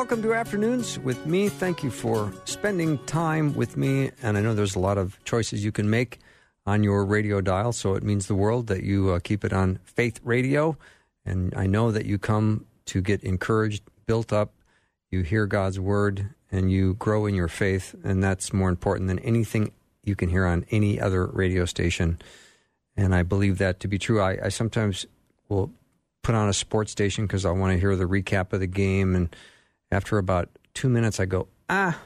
Welcome to Afternoons with me. Thank you for spending time with me. And I know there's a lot of choices you can make on your radio dial, so it means the world that you uh, keep it on Faith Radio. And I know that you come to get encouraged, built up, you hear God's word, and you grow in your faith. And that's more important than anything you can hear on any other radio station. And I believe that to be true. I, I sometimes will put on a sports station because I want to hear the recap of the game. And after about two minutes, I go, ah,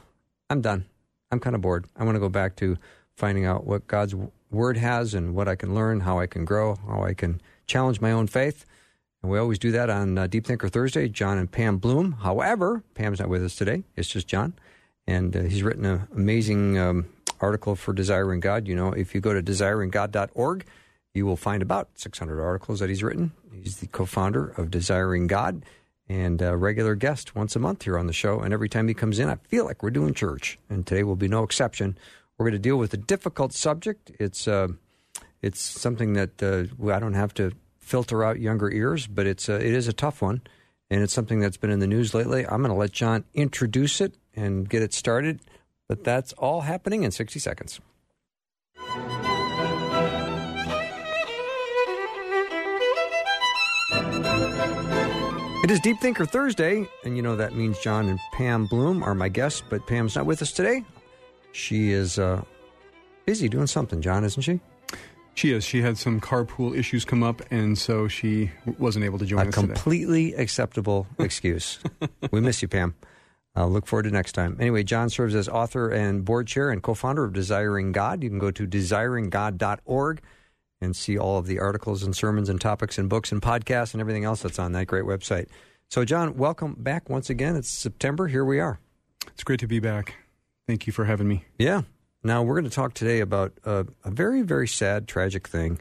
I'm done. I'm kind of bored. I want to go back to finding out what God's word has and what I can learn, how I can grow, how I can challenge my own faith. And we always do that on uh, Deep Thinker Thursday, Jon and Pam Bloom. However, Pam's not with us today. It's just John. And uh, he's written an amazing um, article for Desiring God. You know, if you go to desiringgod.org, you will find about 600 articles that he's written. He's the co founder of Desiring God and a regular guest once a month here on the show. And every time he comes in, I feel like we're doing church. And today will be no exception. We're going to deal with a difficult subject. It's, uh, it's something that uh, I don't have to filter out younger ears, but it's uh, it is a tough one. And it's something that's been in the news lately. I'm going to let John introduce it and get it started. But that's all happening in 60 seconds. It is Deep Thinker Thursday, and you know that means Jon and Pam Bloom are my guests, but Pam's not with us today. She is uh, busy doing something, John, isn't she? She is. She had some carpool issues come up, and so she wasn't able to join A us A completely today. acceptable excuse. we miss you, Pam. I'll look forward to next time. Anyway, John serves as author and board chair and co founder of Desiring God. You can go to desiringgod.org and see all of the articles and sermons and topics and books and podcasts and everything else that's on that great website. So, John, welcome back once again. It's September. Here we are. It's great to be back. Thank you for having me. Yeah. Now, we're going to talk today about a, a very, very sad, tragic thing.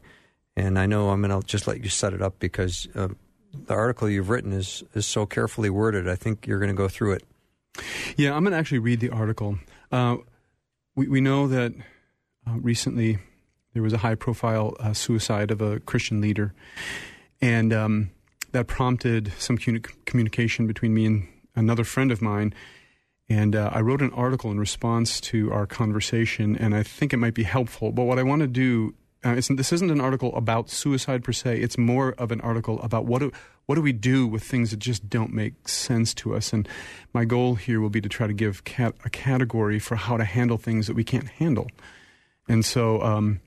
And I know I'm going to just let you set it up because uh, the article you've written is, is so carefully worded. I think you're going to go through it. Yeah, I'm going to actually read the article. Uh, we, we know that uh, recently there was a high profile uh, suicide of a Christian leader. And um, that prompted some communication between me and another friend of mine. And uh, I wrote an article in response to our conversation, and I think it might be helpful. But what I want to do uh, this isn't an article about suicide per se. It's more of an article about what do, what do we do with things that just don't make sense to us. And my goal here will be to try to give cat, a category for how to handle things that we can't handle. And so um,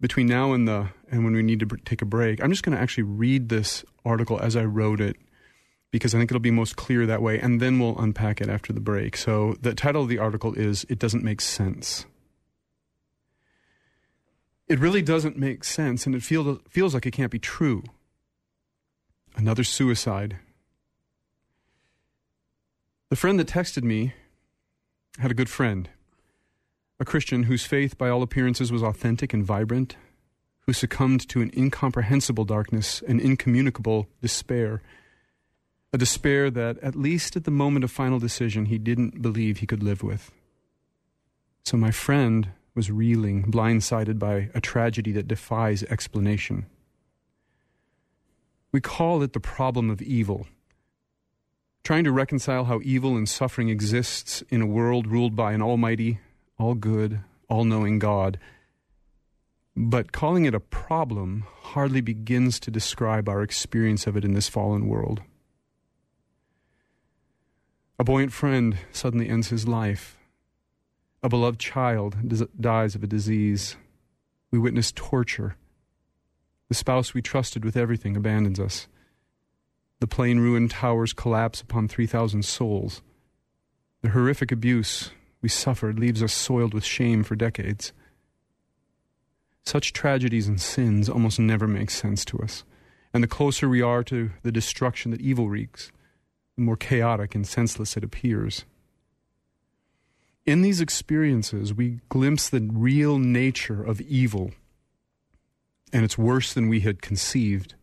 between now and the and when we need to take a break, I'm just going to actually read this article as I wrote it because I think it'll be most clear that way, and then we'll unpack it after the break. So the title of the article is "It Doesn't Make Sense." It really doesn't make sense, and it feel, feels like it can't be true. Another suicide. The friend that texted me had a good friend a Christian whose faith, by all appearances, was authentic and vibrant, who succumbed to an incomprehensible darkness, an incommunicable despair, a despair that, at least at the moment of final decision, he didn't believe he could live with. So my friend was reeling, blindsided by a tragedy that defies explanation. We call it the problem of evil. Trying to reconcile how evil and suffering exists in a world ruled by an almighty, all good, all knowing God. But calling it a problem hardly begins to describe our experience of it in this fallen world. A buoyant friend suddenly ends his life. A beloved child dies of a disease. We witness torture. The spouse we trusted with everything abandons us. The plane ruined towers collapse upon 3,000 souls. The horrific abuse we suffered leaves us soiled with shame for decades. Such tragedies and sins almost never make sense to us. And the closer we are to the destruction that evil wreaks, the more chaotic and senseless it appears. In these experiences, we glimpse the real nature of evil, and it's worse than we had conceived.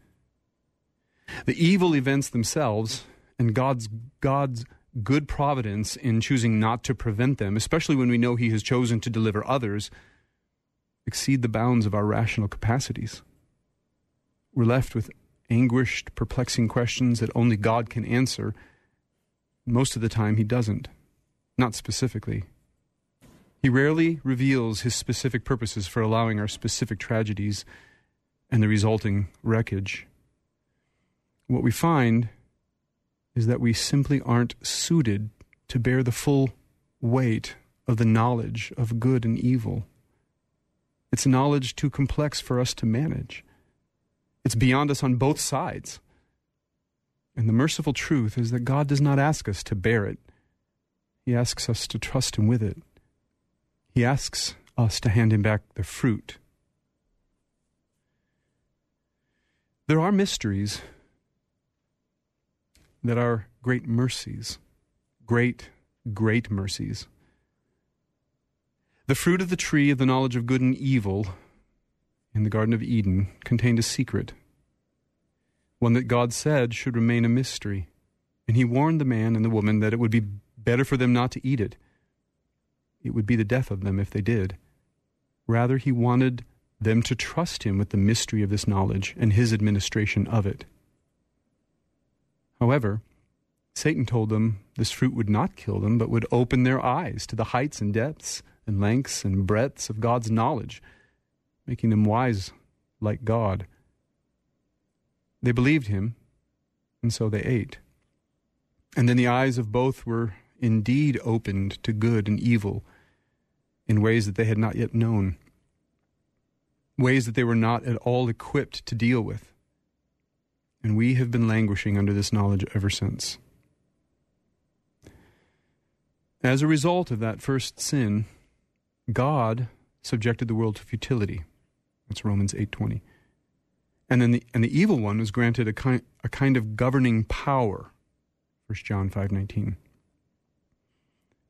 The evil events themselves and God's, God's good providence in choosing not to prevent them, especially when we know He has chosen to deliver others, exceed the bounds of our rational capacities. We're left with anguished, perplexing questions that only God can answer. most of the time he doesn't, not specifically. He rarely reveals his specific purposes for allowing our specific tragedies and the resulting wreckage. What we find is that we simply aren't suited to bear the full weight of the knowledge of good and evil. It's knowledge too complex for us to manage. It's beyond us on both sides. And the merciful truth is that God does not ask us to bear it, He asks us to trust Him with it. He asks us to hand Him back the fruit. There are mysteries that are great mercies, great, great mercies. The fruit of the tree of the knowledge of good and evil in the Garden of Eden contained a secret, one that God said should remain a mystery. And he warned the man and the woman that it would be better for them not to eat it. It would be the death of them if they did. Rather, he wanted them to trust him with the mystery of this knowledge and his administration of it. However, Satan told them this fruit would not kill them, but would open their eyes to the heights and depths and lengths and breadths of God's knowledge, making them wise like God. They believed him, and so they ate. And then the eyes of both were indeed opened to good and evil in ways that they had not yet known, ways that they were not at all equipped to deal with. And we have been languishing under this knowledge ever since. As a result of that first sin, God subjected the world to futility. That's Romans 8:20. And then the and the evil one was granted a kind a kind of governing power. 1 John 5:19.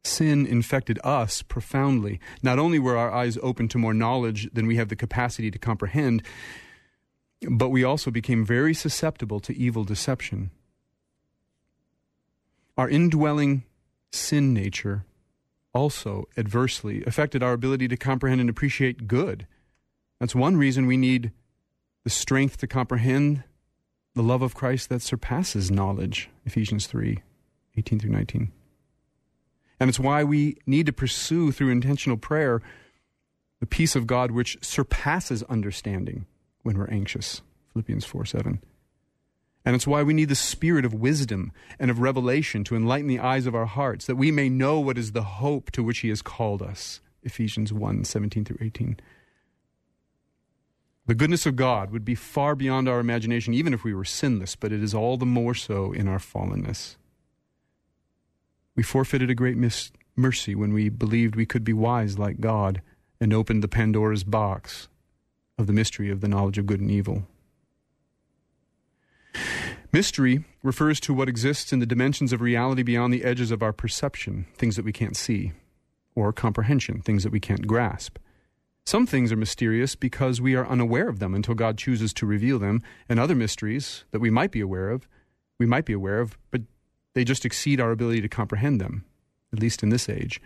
Sin infected us profoundly. Not only were our eyes open to more knowledge than we have the capacity to comprehend, but we also became very susceptible to evil deception. Our indwelling sin nature also adversely affected our ability to comprehend and appreciate good. That's one reason we need the strength to comprehend the love of Christ that surpasses knowledge. Ephesians 3 18 through 19. And it's why we need to pursue through intentional prayer the peace of God which surpasses understanding when we're anxious. Philippians 4 7. And it's why we need the spirit of wisdom and of revelation to enlighten the eyes of our hearts, that we may know what is the hope to which He has called us. Ephesians 1 17 through 18. The goodness of God would be far beyond our imagination, even if we were sinless, but it is all the more so in our fallenness. We forfeited a great mis- mercy when we believed we could be wise like God and opened the Pandora's box of the mystery of the knowledge of good and evil. Mystery refers to what exists in the dimensions of reality beyond the edges of our perception, things that we can't see, or comprehension, things that we can't grasp. Some things are mysterious because we are unaware of them until God chooses to reveal them, and other mysteries that we might be aware of, we might be aware of, but they just exceed our ability to comprehend them, at least in this age.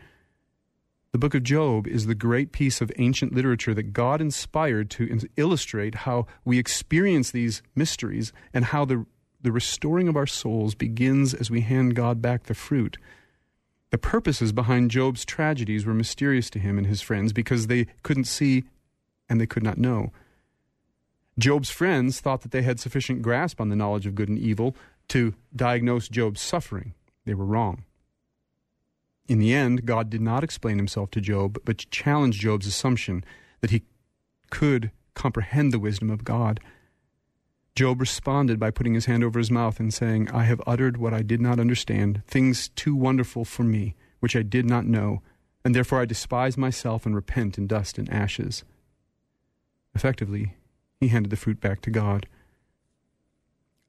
The book of Job is the great piece of ancient literature that God inspired to illustrate how we experience these mysteries and how the the restoring of our souls begins as we hand God back the fruit. The purposes behind Job's tragedies were mysterious to him and his friends because they couldn't see and they could not know. Job's friends thought that they had sufficient grasp on the knowledge of good and evil to diagnose Job's suffering. They were wrong. In the end, God did not explain himself to Job, but challenged Job's assumption that he could comprehend the wisdom of God Job responded by putting his hand over his mouth and saying, I have uttered what I did not understand, things too wonderful for me, which I did not know, and therefore I despise myself and repent in dust and ashes. Effectively, he handed the fruit back to God.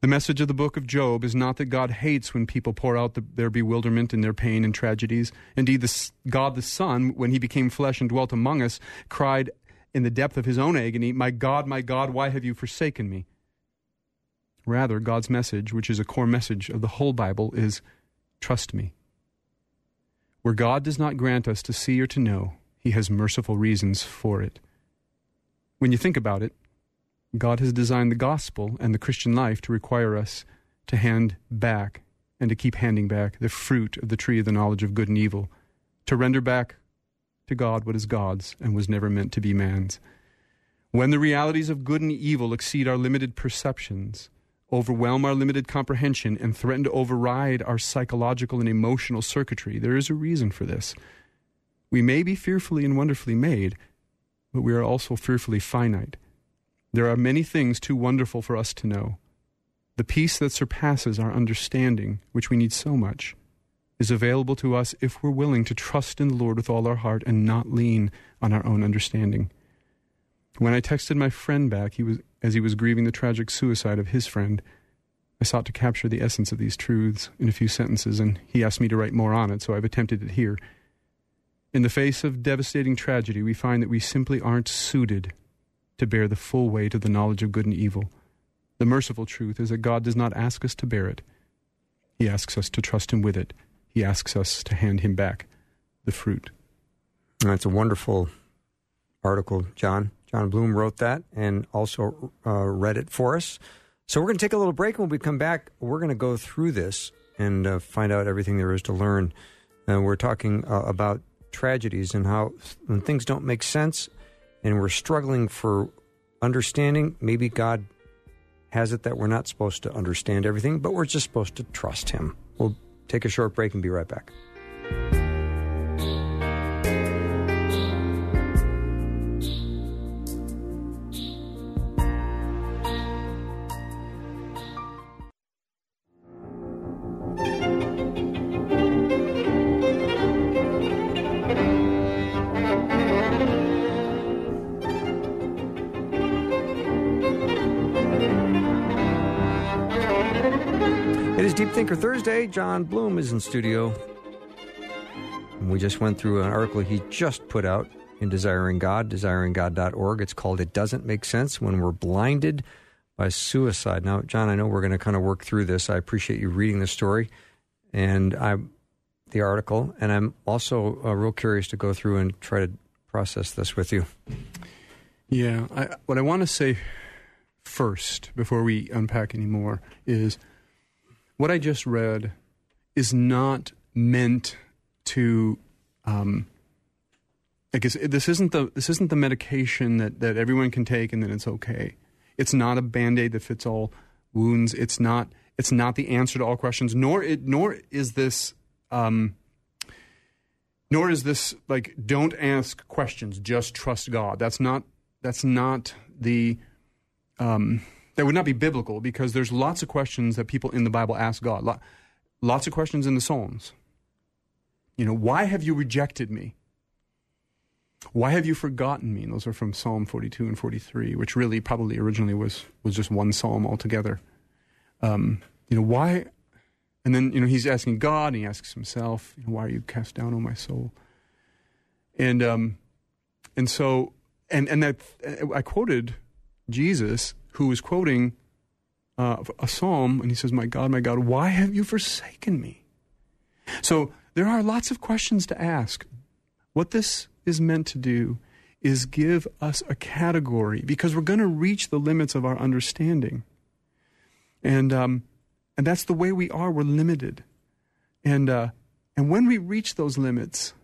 The message of the book of Job is not that God hates when people pour out the, their bewilderment and their pain and tragedies. Indeed, the, God the Son, when he became flesh and dwelt among us, cried in the depth of his own agony, My God, my God, why have you forsaken me? Rather, God's message, which is a core message of the whole Bible, is trust me. Where God does not grant us to see or to know, He has merciful reasons for it. When you think about it, God has designed the gospel and the Christian life to require us to hand back and to keep handing back the fruit of the tree of the knowledge of good and evil, to render back to God what is God's and was never meant to be man's. When the realities of good and evil exceed our limited perceptions, overwhelm our limited comprehension, and threaten to override our psychological and emotional circuitry, there is a reason for this. We may be fearfully and wonderfully made, but we are also fearfully finite. There are many things too wonderful for us to know. The peace that surpasses our understanding, which we need so much, is available to us if we're willing to trust in the Lord with all our heart and not lean on our own understanding. When I texted my friend back, he was as he was grieving the tragic suicide of his friend, I sought to capture the essence of these truths in a few sentences, and he asked me to write more on it, so I've attempted it here. In the face of devastating tragedy, we find that we simply aren't suited to bear the full weight of the knowledge of good and evil. The merciful truth is that God does not ask us to bear it. He asks us to trust Him with it. He asks us to hand Him back the fruit. That's a wonderful article, John. Jon Bloom wrote that and also uh, read it for us. So we're going to take a little break. When we come back, we're going to go through this and uh, find out everything there is to learn. And we're talking uh, about tragedies and how when things don't make sense and we're struggling for understanding, maybe God has it that we're not supposed to understand everything, but we're just supposed to trust Him. We'll take a short break and be right back. Jon Bloom is in studio. We just went through an article he just put out in Desiring God, desiringgod.org. It's called It Doesn't Make Sense When We're Blinded by Suicide. Now, John, I know we're going to kind of work through this. I appreciate you reading the story and I, the article, and I'm also uh, real curious to go through and try to process this with you. Yeah, I, what I want to say first, before we unpack any more, is – what I just read is not meant to. Um, I guess this isn't the this isn't the medication that, that everyone can take and then it's okay. It's not a band aid that fits all wounds. It's not it's not the answer to all questions. Nor it nor is this um, nor is this like don't ask questions, just trust God. That's not that's not the um, that would not be biblical because there's lots of questions that people in the Bible ask God. Lots of questions in the Psalms. You know, why have you rejected me? Why have you forgotten me? And those are from Psalm 42 and 43, which really probably originally was, was just one psalm altogether. Um, you know, why? And then, you know, he's asking God and he asks himself, you know, why are you cast down, on my soul? And, um, and so, and, and that, I quoted Jesus who was quoting uh, a psalm, and he says, My God, my God, why have you forsaken me? So there are lots of questions to ask. What this is meant to do is give us a category because we're going to reach the limits of our understanding. And, um, and that's the way we are. We're limited. And, uh, and when we reach those limits,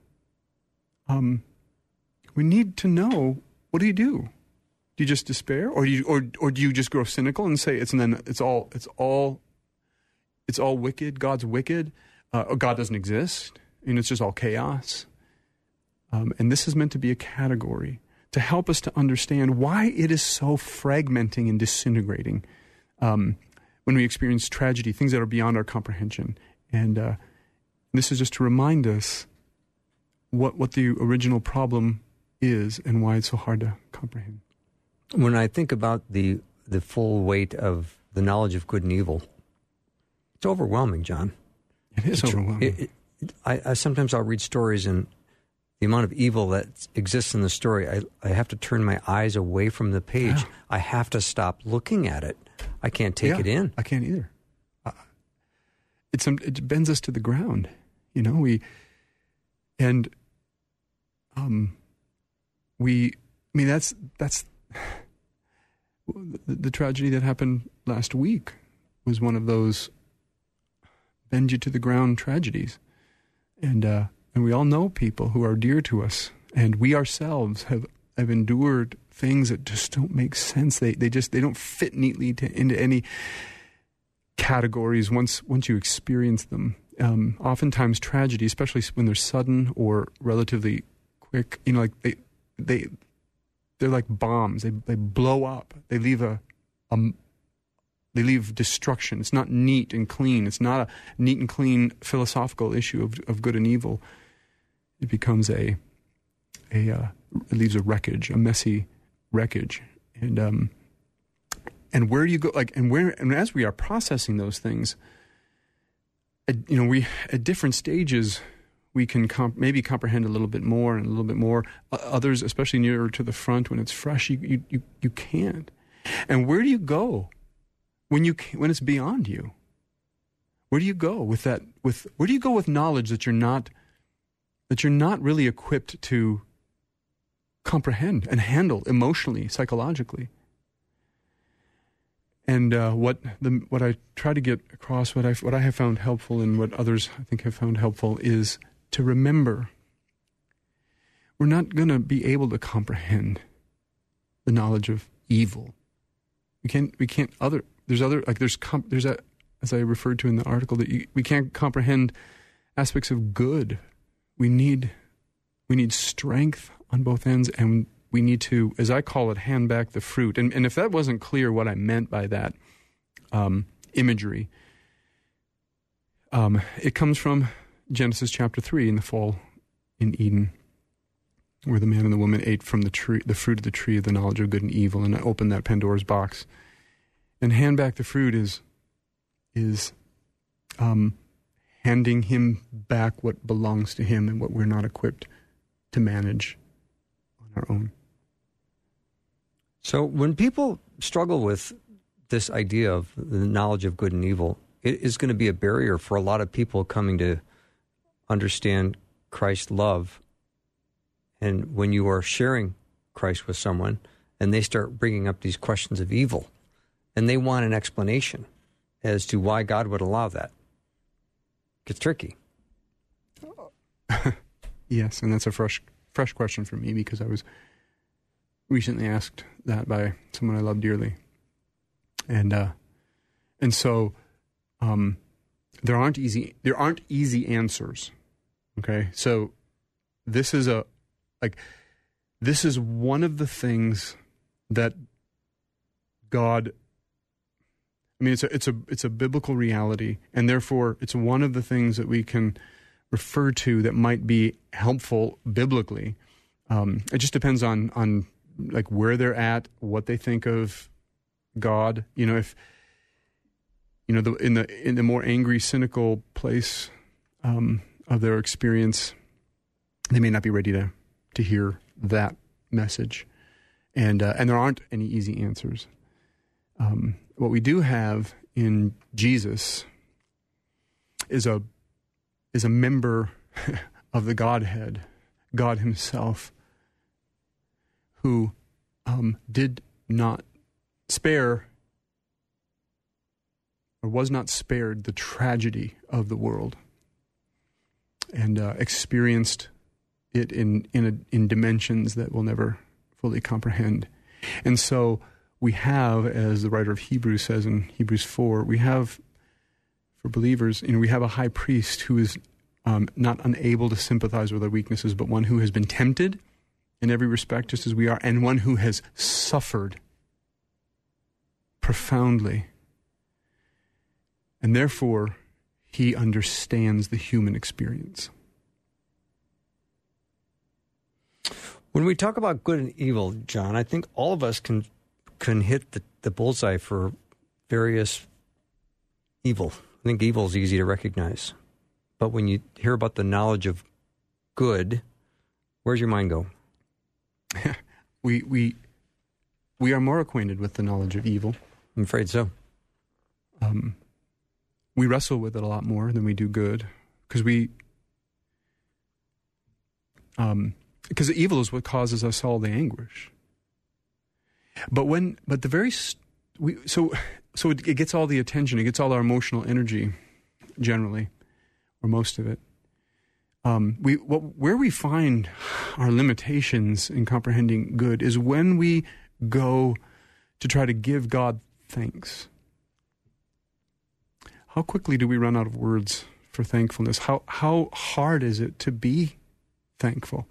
um, we need to know what do you do? Do you just despair, or do you, or or do you just grow cynical and say it's and then it's all it's all it's all wicked? God's wicked. Uh, God doesn't exist, and it's just all chaos. Um, and this is meant to be a category to help us to understand why it is so fragmenting and disintegrating um, when we experience tragedy, things that are beyond our comprehension. And uh, this is just to remind us what what the original problem is and why it's so hard to comprehend. When I think about the the full weight of the knowledge of good and evil, it's overwhelming, John. It is it's, overwhelming. It, it, I, I, sometimes I'll read stories and the amount of evil that exists in the story, I, I have to turn my eyes away from the page. Yeah. I have to stop looking at it. I can't take yeah, it in. I can't either. Uh, it's it bends us to the ground. You know, we and um we. I mean, that's that's the, the tragedy that happened last week was one of those bend you to the ground tragedies. And, uh, and we all know people who are dear to us. And we ourselves have, have endured things that just don't make sense. They, they just, they don't fit neatly to, into any categories once, once you experience them. Um, oftentimes tragedy, especially when they're sudden or relatively quick, you know, like they, they, they're like bombs. They, they blow up. They leave a, a they leave destruction. It's not neat and clean. It's not a neat and clean philosophical issue of, of good and evil. It becomes a, a uh, it leaves a wreckage, a messy wreckage. And, um, and where do you go? Like, and where, and as we are processing those things, at, you know, we, at different stages, we can comp- maybe comprehend a little bit more and a little bit more. Uh, others, especially nearer to the front when it's fresh, you, you, you, you can't. And where do you go when you when it's beyond you? Where do you go with that? With where do you go with knowledge that you're not that you're not really equipped to comprehend and handle emotionally, psychologically? And uh, what the what I try to get across, what I what I have found helpful, and what others I think have found helpful, is to remember we're not going to be able to comprehend the knowledge of evil. We can't. We can't. Other there's other like there's comp, there's a as I referred to in the article that you, we can't comprehend aspects of good. We need we need strength on both ends, and we need to, as I call it, hand back the fruit. And and if that wasn't clear, what I meant by that um, imagery, um, it comes from Genesis chapter three in the fall in Eden where the man and the woman ate from the tree, the fruit of the tree of the knowledge of good and evil, and opened that Pandora's box. And hand back the fruit is is um, handing him back what belongs to him and what we're not equipped to manage on our own. So when people struggle with this idea of the knowledge of good and evil, it is going to be a barrier for a lot of people coming to understand Christ's love and when you are sharing Christ with someone and they start bringing up these questions of evil and they want an explanation as to why God would allow that, it gets tricky. yes, and that's a fresh fresh question for me because I was recently asked that by someone I love dearly. And uh and so um there aren't easy there aren't easy answers. Okay? So this is a like, this is one of the things that God. I mean, it's a it's a it's a biblical reality, and therefore it's one of the things that we can refer to that might be helpful biblically. Um, it just depends on on like where they're at, what they think of God. You know, if you know the in the in the more angry, cynical place um, of their experience, they may not be ready to to hear that message. And, uh, and there aren't any easy answers. Um, what we do have in Jesus is a, is a member of the Godhead, God Himself, who um, did not spare or was not spared the tragedy of the world and uh, experienced it in in a, in dimensions that we'll never fully comprehend. And so we have, as the writer of Hebrews says in Hebrews four, we have for believers, you know, we have a high priest who is um, not unable to sympathize with our weaknesses, but one who has been tempted in every respect, just as we are, and one who has suffered profoundly. And therefore, he understands the human experience. When we talk about good and evil, John, I think all of us can can hit the, the bullseye for various evil. I think evil is easy to recognize. But when you hear about the knowledge of good, where's your mind go? we we we are more acquainted with the knowledge of evil. I'm afraid so. Um, we wrestle with it a lot more than we do good because we um, because evil is what causes us all the anguish. But when, but the very, we, so, so it, it gets all the attention, it gets all our emotional energy. generally, or most of it. Um, we what, where we find our limitations in comprehending good is when we go to try to give God thanks. How quickly do we run out of words for thankfulness? How how hard is it to be thankful?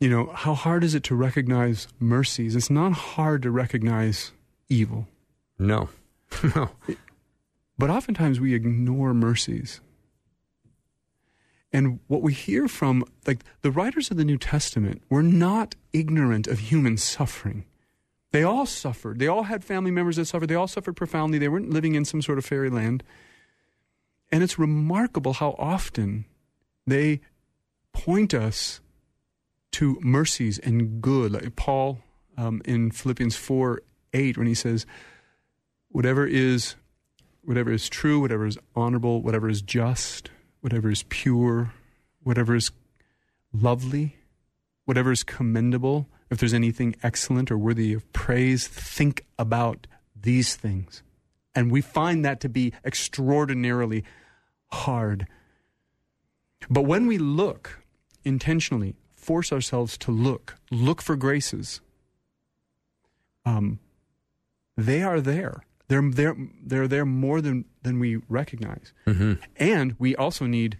You know, how hard is it to recognize mercies? It's not hard to recognize evil. No. no. But oftentimes we ignore mercies. And what we hear from, like the writers of the New Testament, were not ignorant of human suffering. They all suffered. They all had family members that suffered. They all suffered profoundly. They weren't living in some sort of fairyland. And it's remarkable how often they point us to mercies and good. Like Paul um, in Philippians 4 8, when he says, whatever is whatever is true, whatever is honorable, whatever is just, whatever is pure, whatever is lovely, whatever is commendable, if there's anything excellent or worthy of praise, think about these things. And we find that to be extraordinarily hard. But when we look intentionally, force ourselves to look, look for graces, um, they are there. They're, they're, they're there more than, than we recognize. Mm-hmm. And we also need,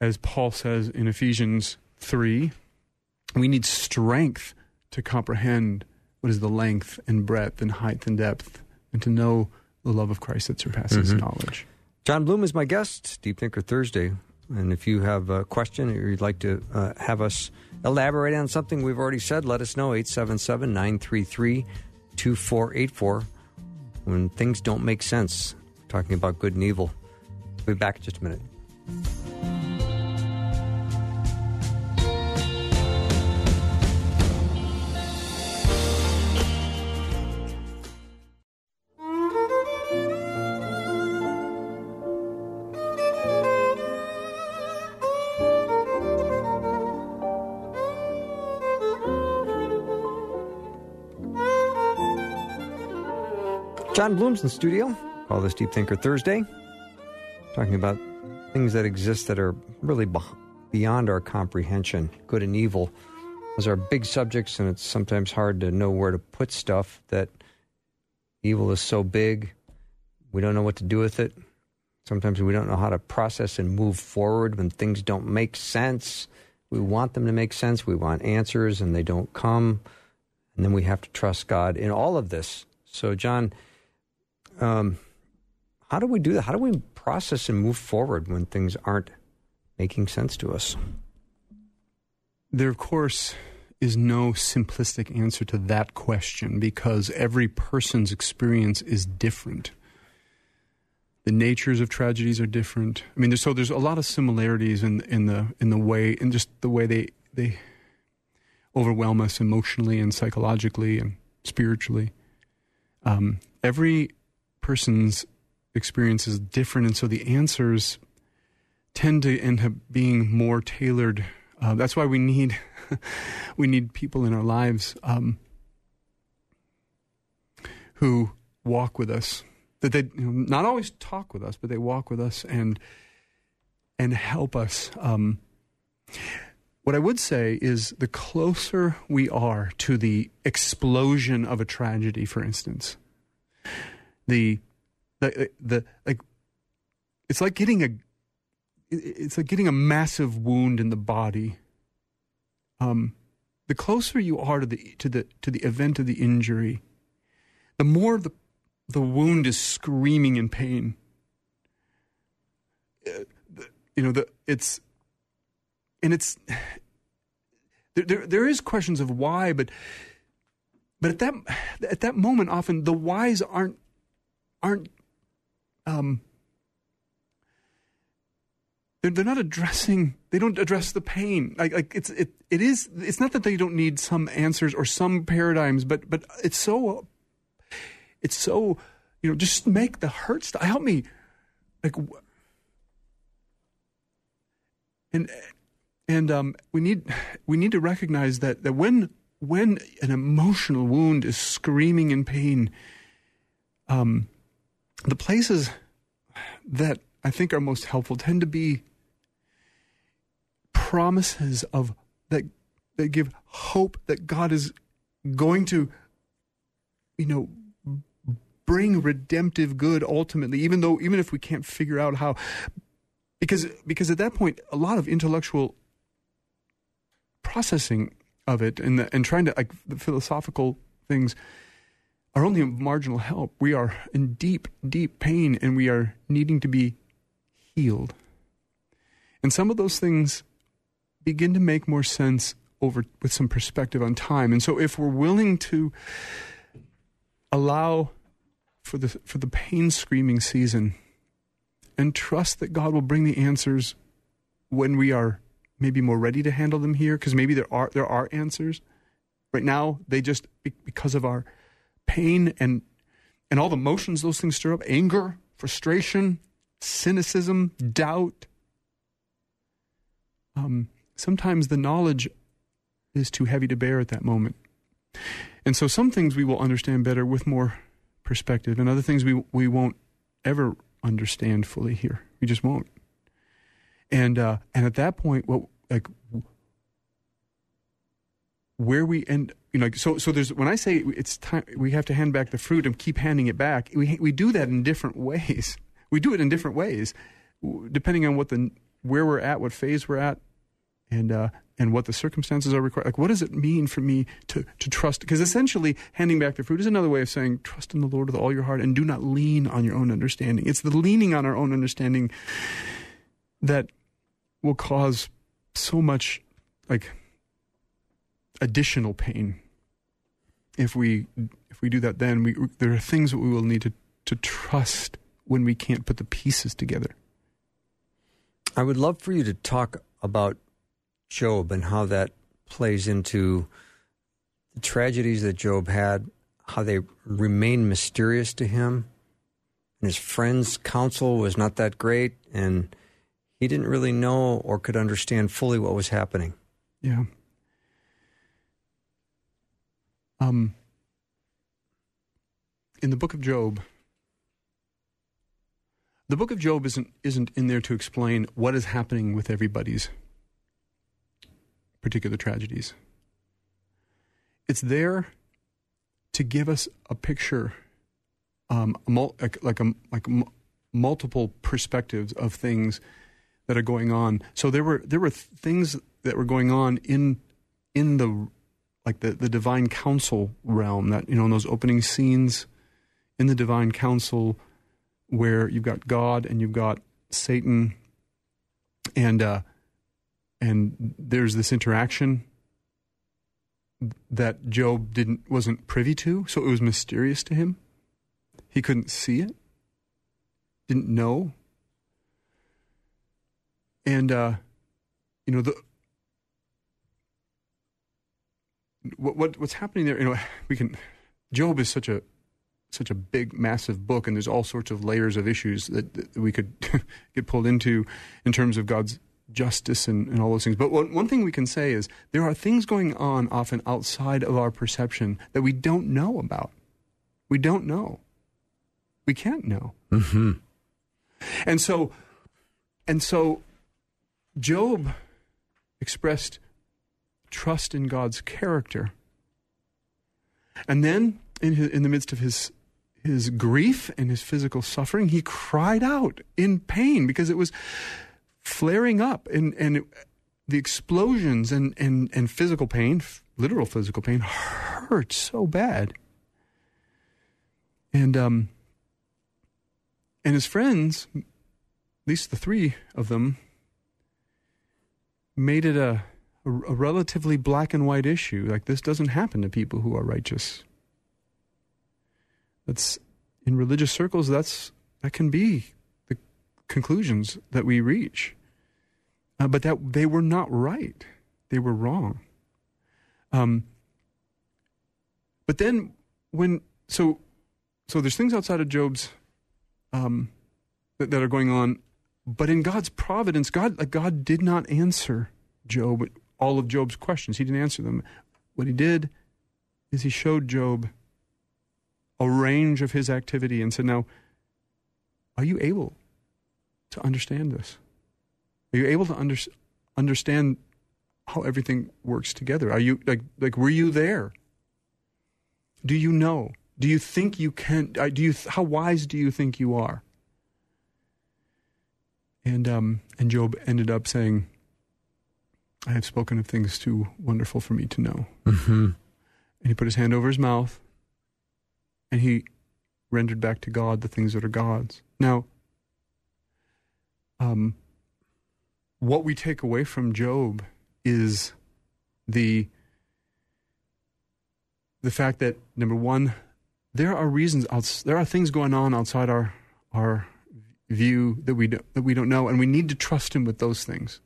as Paul says in Ephesians 3, we need strength to comprehend what is the length and breadth and height and depth and to know the love of Christ that surpasses Mhm. knowledge. Jon Bloom is my guest, Deep Thinker Thursday. And if you have a question or you'd like to uh, have us elaborate on something we've already said, let us know 877 933 2484. When things don't make sense, talking about good and evil. We'll be back in just a minute. Jon Bloom's in the studio. Call this Deep Thinker Thursday. Talking about things that exist that are really beyond our comprehension, good and evil. Those are big subjects, and it's sometimes hard to know where to put stuff. That evil is so big, we don't know what to do with it. Sometimes we don't know how to process and move forward when things don't make sense. We want them to make sense. We want answers, and they don't come. And then we have to trust God in all of this. So, John, um, how do we do that? How do we process and move forward when things aren't making sense to us? There, of course, is no simplistic answer to that question because every person's experience is different. The natures of tragedies are different. I mean, there's, so there's a lot of similarities in in the in the way in just the way they they overwhelm us emotionally and psychologically and spiritually. Um, every person's experience is different, and so the answers tend to end up being more tailored. Uh, that's why we need we need people in our lives um, who walk with us. That they you know, not always talk with us, but they walk with us and and help us. Um, what I would say is the closer we are to the explosion of a tragedy, for instance, the the the like it's like getting a it's like getting a massive wound in the body. Um, the closer you are to the to the to the event of the injury, the more the the wound is screaming in pain. Uh, you know the it's and it's there, there there is questions of why, but but at that at that moment, often the whys aren't aren't um they're, they're not addressing they don't address the pain. Like like it's it it is it's not that they don't need some answers or some paradigms but but it's so it's so you know just make the hurt stop help me. Like and and um we need we need to recognize that that when when an emotional wound is screaming in pain um the places that I think are most helpful tend to be promises of that that give hope that God is going to, you know, bring redemptive good ultimately, even though even if we can't figure out how. Because because at that point a lot of intellectual processing of it and the, and trying to like the philosophical things are only marginal help. We are in deep, deep pain and we are needing to be healed. And some of those things begin to make more sense over with some perspective on time. And so if we're willing to allow for the for the pain screaming season and trust that God will bring the answers when we are maybe more ready to handle them here because maybe there are there are answers right now they just because of our pain and and all the emotions those things stir up anger frustration cynicism doubt. Um, sometimes the knowledge is too heavy to bear at that moment. And so some things we will understand better with more perspective and other things we we won't ever understand fully here. We just won't. And uh, and at that point, what like where we end, you know, so so there's when I say it's time we have to hand back the fruit and keep handing it back. We we do that in different ways. We do it in different ways, depending on what the where we're at, what phase we're at, and uh, and what the circumstances are required. Like, what does it mean for me to to trust? Because essentially, handing back the fruit is another way of saying trust in the Lord with all your heart and do not lean on your own understanding. It's the leaning on our own understanding that will cause so much like additional pain if we if we do that then we there are things that we will need to to trust when we can't put the pieces together i would love for you to talk about job and how that plays into the tragedies that job had how they remain mysterious to him and his friends counsel was not that great and he didn't really know or could understand fully what was happening. Yeah. Um, in the book of Job, the book of Job isn't isn't in there to explain what is happening with everybody's particular tragedies. It's there to give us a picture, um, like a, like multiple perspectives of things that are going on. So there were there were things that were going on in in the like the, the divine council realm that you know in those opening scenes in the divine council where you've got God and you've got Satan and uh and there's this interaction that Job didn't wasn't privy to, so it was mysterious to him. He couldn't see it, didn't know and uh, you know the what, what what's happening there. You know, we can. Job is such a such a big, massive book, and there's all sorts of layers of issues that, that we could get pulled into in terms of God's justice and, and all those things. But one, one thing we can say is there are things going on often outside of our perception that we don't know about. We don't know. We can't know. Mm-hmm. And so, and so Job expressed trust in God's character. And then, in, his, in the midst of his, his grief and his physical suffering, he cried out in pain because it was flaring up. And, and it, the explosions and, and, and physical pain, literal physical pain, hurt so bad. And, um, and his friends, at least the three of them, made it a, a, relatively black and white issue. Like this doesn't happen to people who are righteous. That's in religious circles. That's that can be the conclusions that we reach. Uh, but that they were not right. They were wrong. Um, but then when so so there's things outside of Job's um, that, that are going on but in God's providence, God, God did not answer Job all of Job's questions. He didn't answer them. What he did is he showed Job a range of his activity and said, Now, are you able to understand this? Are you able to under, understand how everything works together? Are you like like were you there? Do you know? Do you think you can? uh, Do you how wise do you think you are? And um and Job ended up saying, "I have spoken of things too wonderful for me to know." Mm-hmm. And he put his hand over his mouth, and he rendered back to God the things that are God's. Now, um, what we take away from Job is the the fact that number one, there are reasons outs- there are things going on outside our our view that we don't, that we don't know, and we need to trust Him with those things.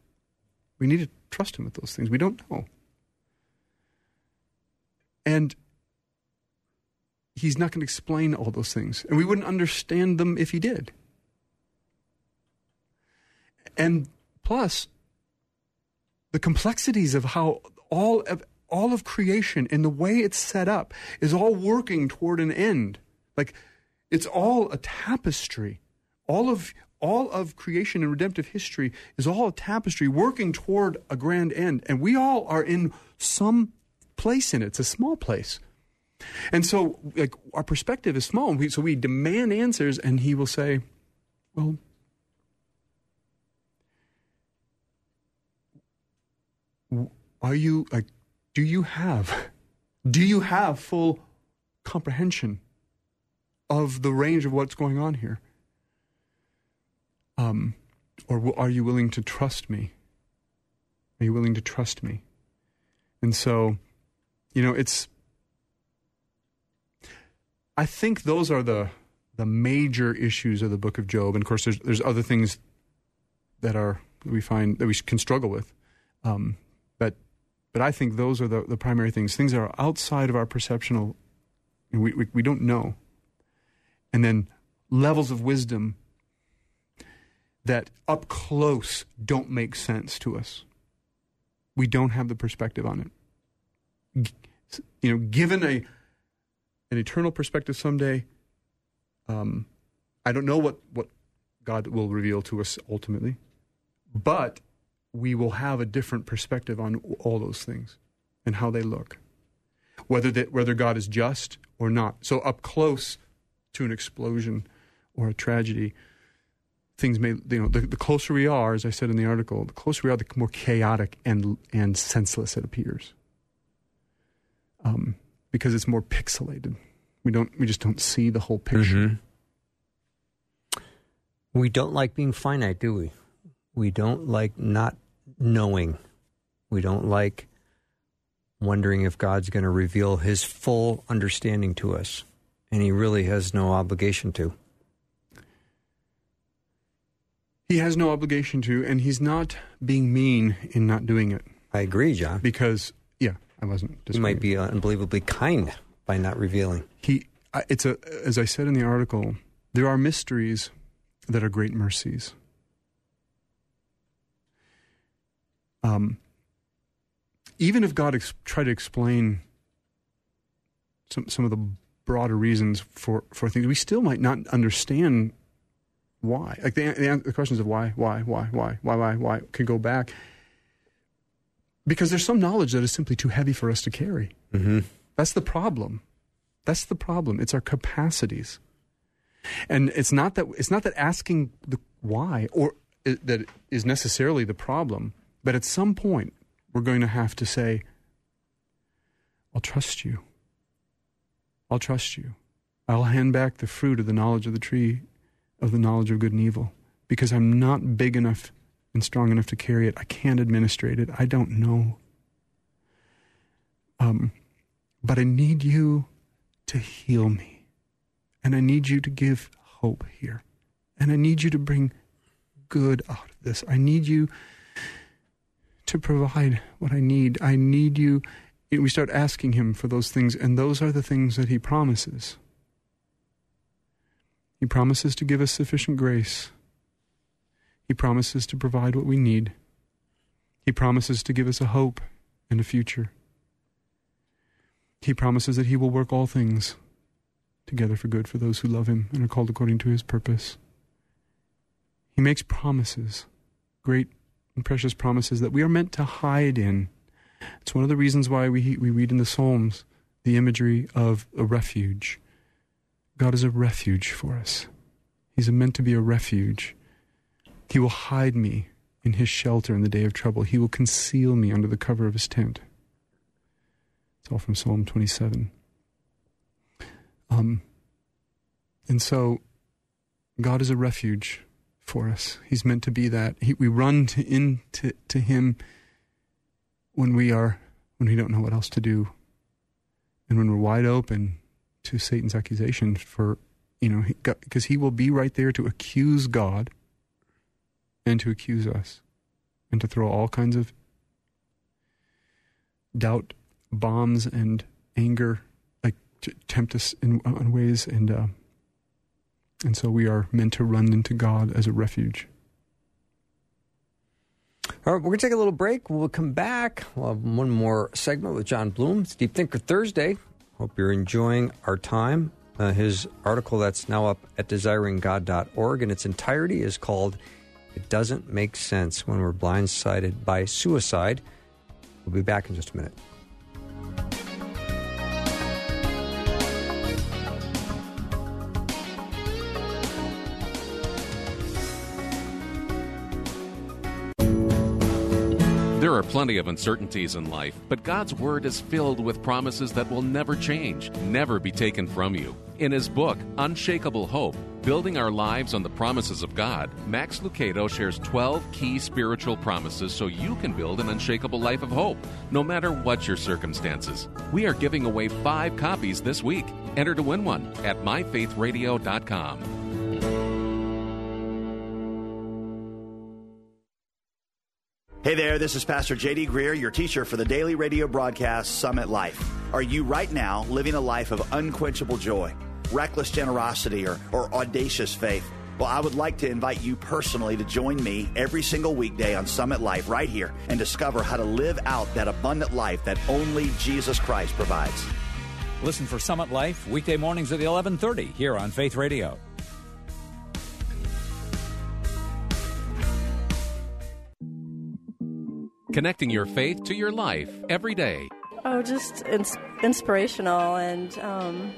We need to trust Him with those things we don't know, and He's not going to explain all those things, and we wouldn't understand them if He did. And plus, the complexities of how all of all of creation and the way it's set up is all working toward an end. Like it's all a tapestry. All of all of creation and redemptive history is all a tapestry working toward a grand end. And we all are in some place in it. It's a small place. And so like our perspective is small. We, so we demand answers and he will say, Well, are you like do you have do you have full comprehension of the range of what's going on here um or are you willing to trust me are you willing to trust me and so you know it's i think those are the the major issues of the book of job and of course there's there's other things that are that we find that we can struggle with um, but but I think those are the, the primary things. Things that are outside of our perceptional, we, we, we don't know. And then levels of wisdom that up close don't make sense to us. We don't have the perspective on it. You know, given a an eternal perspective someday, um, I don't know what, what God will reveal to us ultimately, but we will have a different perspective on all those things and how they look, whether that whether God is just or not. So up close to an explosion or a tragedy, things may you know the, the closer we are, as I said in the article, the closer we are, the more chaotic and and senseless it appears. Um, because it's more pixelated. We don't we just don't see the whole picture. We don't like being finite, do we? We don't like not knowing. We don't like wondering if God's going to reveal his full understanding to us. And he really has no obligation to. He has no obligation to, and he's not being mean in not doing it. I agree, Jon. Because yeah, I wasn't. He might be unbelievably kind by not revealing. He. It's a as I said in the article. There are mysteries that are great mercies. Um, even if God ex- tried to explain some some of the broader reasons for, for things, we still might not understand why. Like the, the, the questions of why, why, why, why, why, why, why could go back. Because there's some knowledge that is simply too heavy for us to carry. Mm-hmm. That's the problem. That's the problem. It's our capacities. And it's not that it's not that asking the why or it, that is necessarily the problem, but at some point we're going to have to say I'll trust you. I'll trust you. I'll hand back the fruit of the knowledge of the tree of the knowledge of good and evil because I'm not big enough and strong enough to carry it. I can't administrate it. I don't know. Um, but I need you to heal me. And I need you to give hope here. And I need you to bring good out of this. I need you to provide what I need. I need you. We start asking Him for those things, and those are the things that He promises. He promises to give us sufficient grace. He promises to provide what we need. He promises to give us a hope and a future. He promises that He will work all things together for good for those who love Him and are called according to His purpose. He makes promises, great and precious promises that we are meant to hide in. It's one of the reasons why we, we read in the Psalms the imagery of a refuge. God is a refuge for us. He's meant to be a refuge. He will hide me in his shelter in the day of trouble. He will conceal me under the cover of his tent. It's all from Psalm 27. Um, and so, God is a refuge for us. He's meant to be that. He, we run to, into to Him when we are when we don't know what else to do, and when we're wide open to Satan's accusation for you know because he, he will be right there to accuse God and to accuse us and to throw all kinds of doubt bombs and anger like to tempt us in, in ways and uh, and so we are meant to run into God as a refuge. All right, we're going to take a little break. We'll come back. We'll have one more segment with Jon Bloom. It's Deep Thinker Thursday. Hope you're enjoying our time. Uh, his article that's now up at desiringgod.org in its entirety is called It Doesn't Make Sense When We're Blindsided by Suicide. We'll be back in just a minute. There are plenty of uncertainties in life, but God's Word is filled with promises that will never change, never be taken from you. In his book, Unshakable Hope Building Our Lives on the Promises of God, Max Lucado shares 12 key spiritual promises so you can build an unshakable life of hope, no matter what your circumstances. We are giving away five copies this week. Enter to win one at myfaithradio.com. Hey there, this is Pastor JD Greear, your teacher for the daily radio broadcast Summit Life. Are you right now living a life of unquenchable joy, reckless generosity, or, or audacious faith? Well, I would like to invite you personally to join me every single weekday on Summit Life right here and discover how to live out that abundant life that only Jesus Christ provides. Listen for Summit Life weekday mornings at 11:30 here on Faith Radio. Connecting your faith to your life every day. Oh, just ins- inspirational and, um,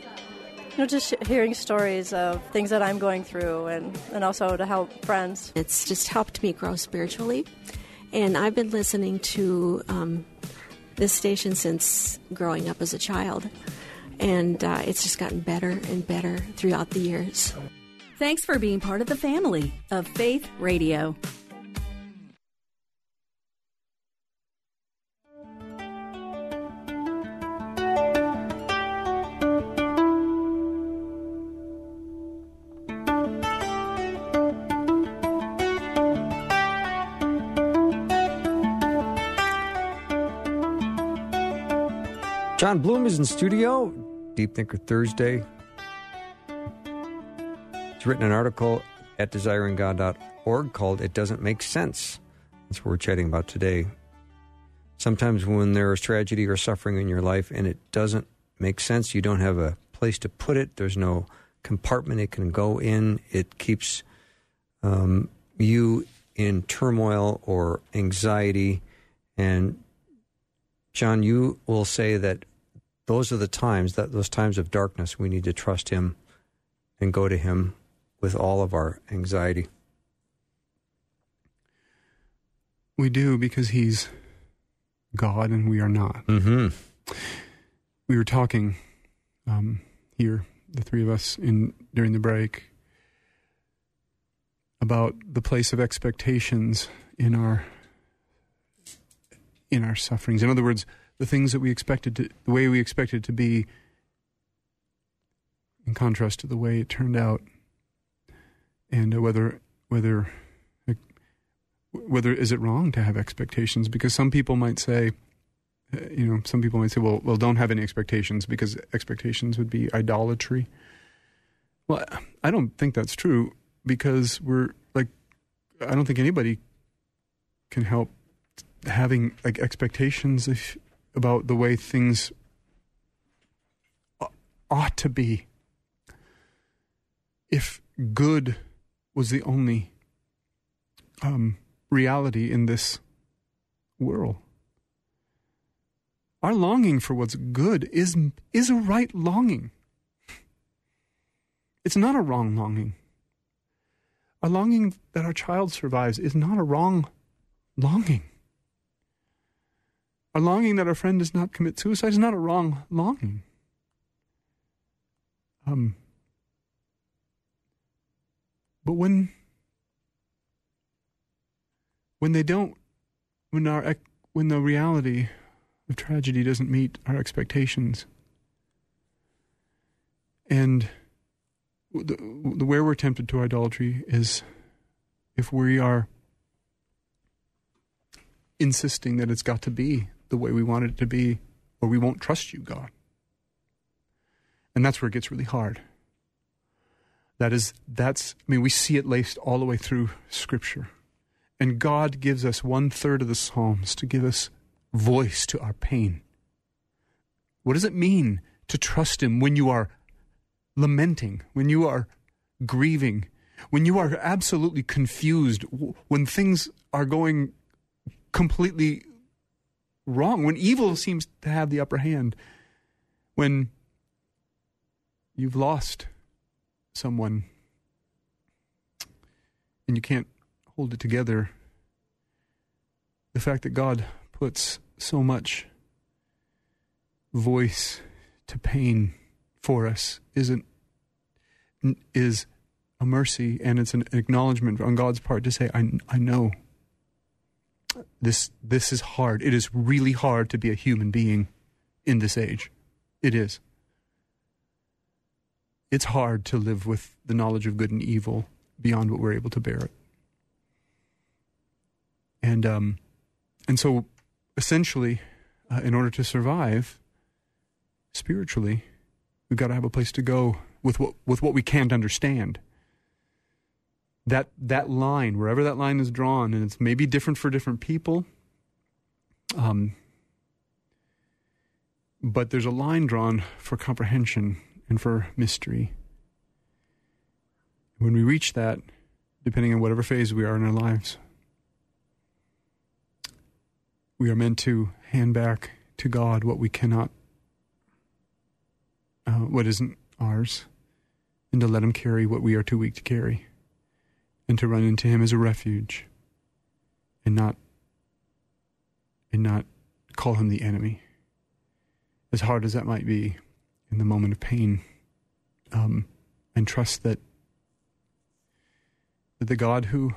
you know, just hearing stories of things that I'm going through and, and also to help friends. It's just helped me grow spiritually. And I've been listening to um, this station since growing up as a child. And uh, it's just gotten better and better throughout the years. Thanks for being part of the family of Faith Radio. Jon Bloom is in studio. Deep Thinker Thursday. He's written an article at desiringgod.org called It Doesn't Make Sense. That's what we're chatting about today. Sometimes when there is tragedy or suffering in your life and it doesn't make sense, you don't have a place to put it, there's no compartment it can go in, it keeps um, you in turmoil or anxiety. And Jon, you will say that those are the times that those times of darkness we need to trust him and go to him with all of our anxiety. We do because he's god and we are not. Mm-hmm. we were talking um, here the three of us in during the break about the place of expectations in our in our sufferings. In other words the things that we expected to, the way we expected to be, in contrast to the way it turned out, and uh, whether whether whether is it wrong to have expectations? Because some people might say, uh, you know, some people might say, well, well, don't have any expectations because expectations would be idolatry. Well, I don't think that's true because we're like, I don't think anybody can help having like expectations if about the way things ought to be if good was the only um, reality in this world. Our longing for what's good is, is a right longing. It's not a wrong longing. A longing that our child survives is not a wrong longing. A longing that our friend does not commit suicide is not a wrong longing. Um, but when when they don't, when our when the reality of tragedy doesn't meet our expectations, and the, the where we're tempted to idolatry is if we are insisting that it's got to be the way we want it to be, or we won't trust you, God. And that's where it gets really hard. That is, that's, I mean, we see it laced all the way through Scripture. And God gives us one third of the Psalms to give us voice to our pain. What does it mean to trust Him when you are lamenting, when you are grieving, when you are absolutely confused, when things are going completely wrong, when evil seems to have the upper hand, when you've lost someone and you can't hold it together, the fact that God puts so much voice to pain for us isn't is a mercy and it's an acknowledgement on God's part to say I I know this this is hard. It is really hard to be a human being in this age. It is. It's hard to live with the knowledge of good and evil beyond what we're able to bear it. And um, and so essentially, uh, in order to survive spiritually, we've got to have a place to go with what with what we can't understand that that line, wherever that line is drawn, and it's maybe different for different people. Um, but there's a line drawn for comprehension and for mystery. When we reach that, depending on whatever phase we are in our lives, we are meant to hand back to God what we cannot, uh, what isn't ours, and to let Him carry what we are too weak to carry and to run into him as a refuge and not and not call him the enemy as hard as that might be in the moment of pain um, and trust that that the God who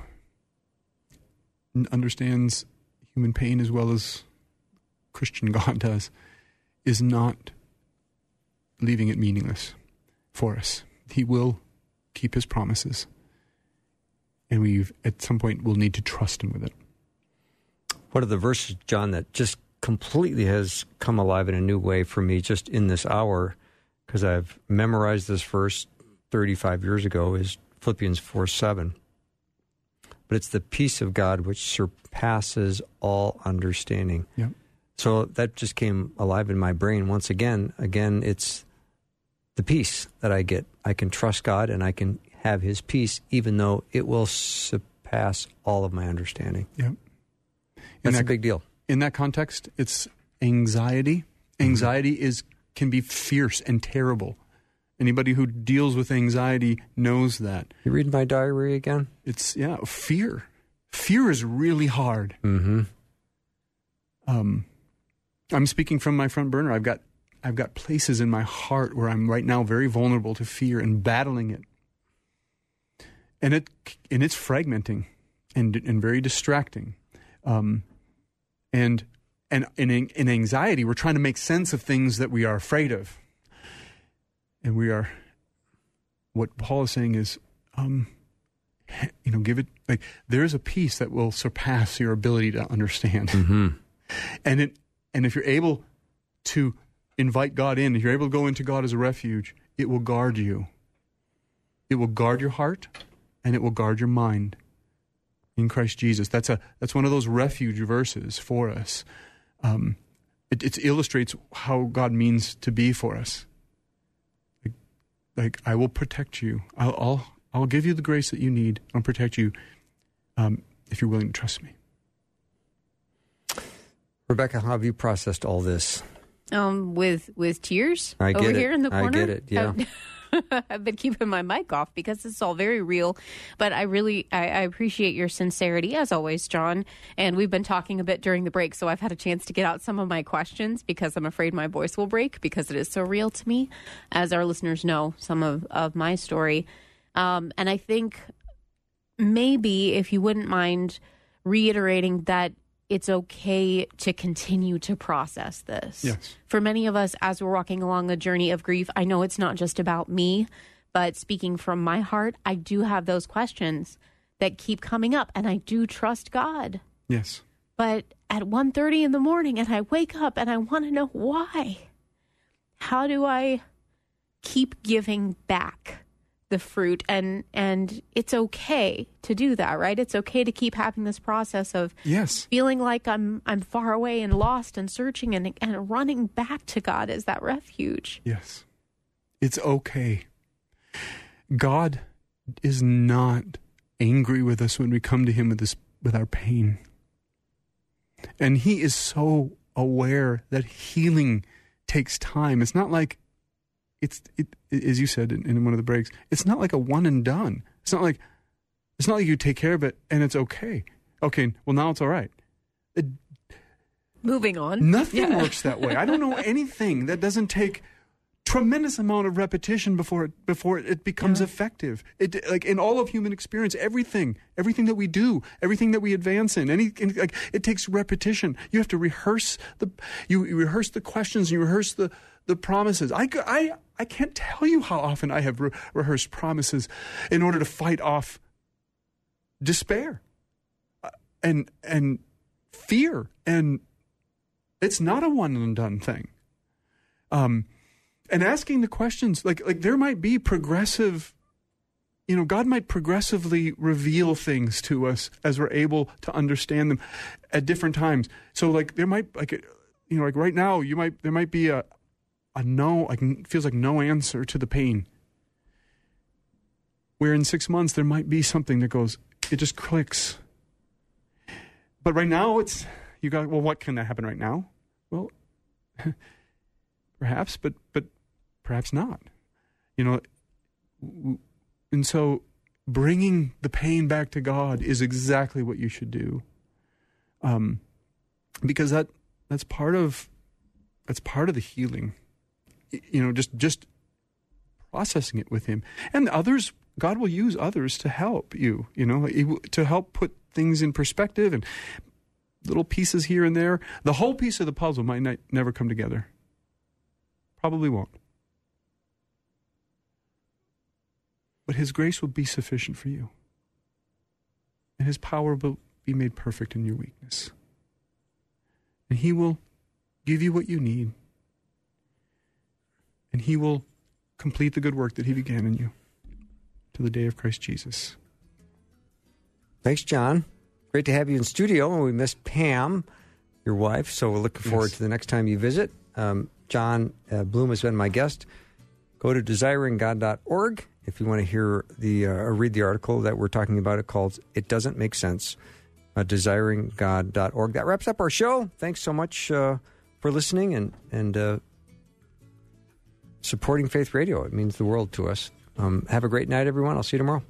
understands human pain as well as Christian God does is not leaving it meaningless for us. He will keep his promises and we've at some point will need to trust him with it. One of the verses, Jon, that just completely has come alive in a new way for me just in this hour, because I've memorized this verse 35 years ago, is Philippians 4 7. But it's the peace of God which surpasses all understanding. Yep. So that just came alive in my brain once again. Again, it's the peace that I get. I can trust God and I can have his peace, even though it will surpass all of my understanding. Yep. That's that, a big deal. In that context, it's anxiety. Anxiety mm-hmm. is can be fierce and terrible. Anybody who deals with anxiety knows that. You read my diary again? It's yeah, fear. Fear is really hard. Mm-hmm. Um, I'm speaking from my front burner. I've got I've got places in my heart where I'm right now very vulnerable to fear and battling it and it and it's fragmenting and and very distracting. Um, and and in, in anxiety, we're trying to make sense of things that we are afraid of, and we are. What Paul is saying is, um, you know, give it like there is a peace that will surpass your ability to understand, mm-hmm. and it and if you're able to invite God in, if you're able to go into God as a refuge, it will guard you. It will guard your heart and it will guard your mind in Christ Jesus. That's a that's one of those refuge verses for us. Um, it, it, illustrates how God means to be for us. Like, like I will protect you. I'll, I'll, I'll give you the grace that you need. I'll protect you. Um, if you're willing to trust me. Rebecca, how have you processed all this? Um, with with tears I get over it. here in the corner. I corner. get it, yeah. I've, been keeping my mic off because it's all very real. But I really I, I appreciate your sincerity as always, Jon. And we've been talking a bit during the break, so I've had a chance to get out some of my questions because I'm afraid my voice will break because it is so real to me, as our listeners know some of of my story. Um, and I think maybe if you wouldn't mind reiterating that it's okay to continue to process this. Yes. For many of us, as we're walking along a journey of grief, I know it's not just about me, but speaking from my heart, I do have those questions that keep coming up, and I do trust God. Yes. But at 1.30 in the morning, and I wake up and I want to know why. How do I keep giving back the fruit and and it's okay to do that right it's okay to keep having this process of Yes. feeling like i'm i'm far away and lost and searching and and running back to god as that refuge Yes. It's okay. God is not angry with us when we come to him with this with our pain. And he is so aware that healing takes time. It's not like it's it, as you said in, in one of the breaks, it's not like a one and done. It's not like it's not like you take care of it and it's okay. Okay, well now it's all right. It, moving on Nothing Yeah. works that way. I don't know anything that doesn't take tremendous amount of repetition before it before it becomes effective. It like in all of human experience, everything, everything that we do, everything that we advance in, any like it takes repetition. You have to rehearse the you, you rehearse the questions, and you rehearse the the promises. I I I can't tell you how often I have re- rehearsed promises in order to fight off despair uh, and and fear and it's not a one and done thing. Um, and asking the questions like like there might be progressive you know god might progressively reveal things to us as we're able to understand them at different times so like there might like you know like right now you might there might be a a no like feels like no answer to the pain. Where in six months there might be something that goes it just clicks. But right now it's you got well what can that happen right now? Well perhaps but but perhaps not. You know and so bringing the pain back to god is exactly what you should do. Um because that that's part of that's part of the healing you know just just processing it with him. And others god will use others to help you you know to help put things in perspective and little pieces here and there. The whole piece of the puzzle might not, never come together. Probably won't. But his grace will be sufficient for you. And his power will be made perfect in your weakness. And he will give you what you need and he will complete the good work that he began in you to the day of Christ Jesus. Thanks, Jon. Great to have you in studio. And we miss Pam, your wife. So we're looking forward Yes. to the next time you visit. Um, Jon uh, Bloom has been my guest. Go to desiringgod.org if you want to hear the uh, or read the article that we're talking about. It called "It Doesn't Make Sense." Uh, desiringgod.org. That wraps up our show. Thanks so much uh, for listening and and uh, supporting Faith Radio. It means the world to us. Um, have a great night, everyone. I'll see you tomorrow.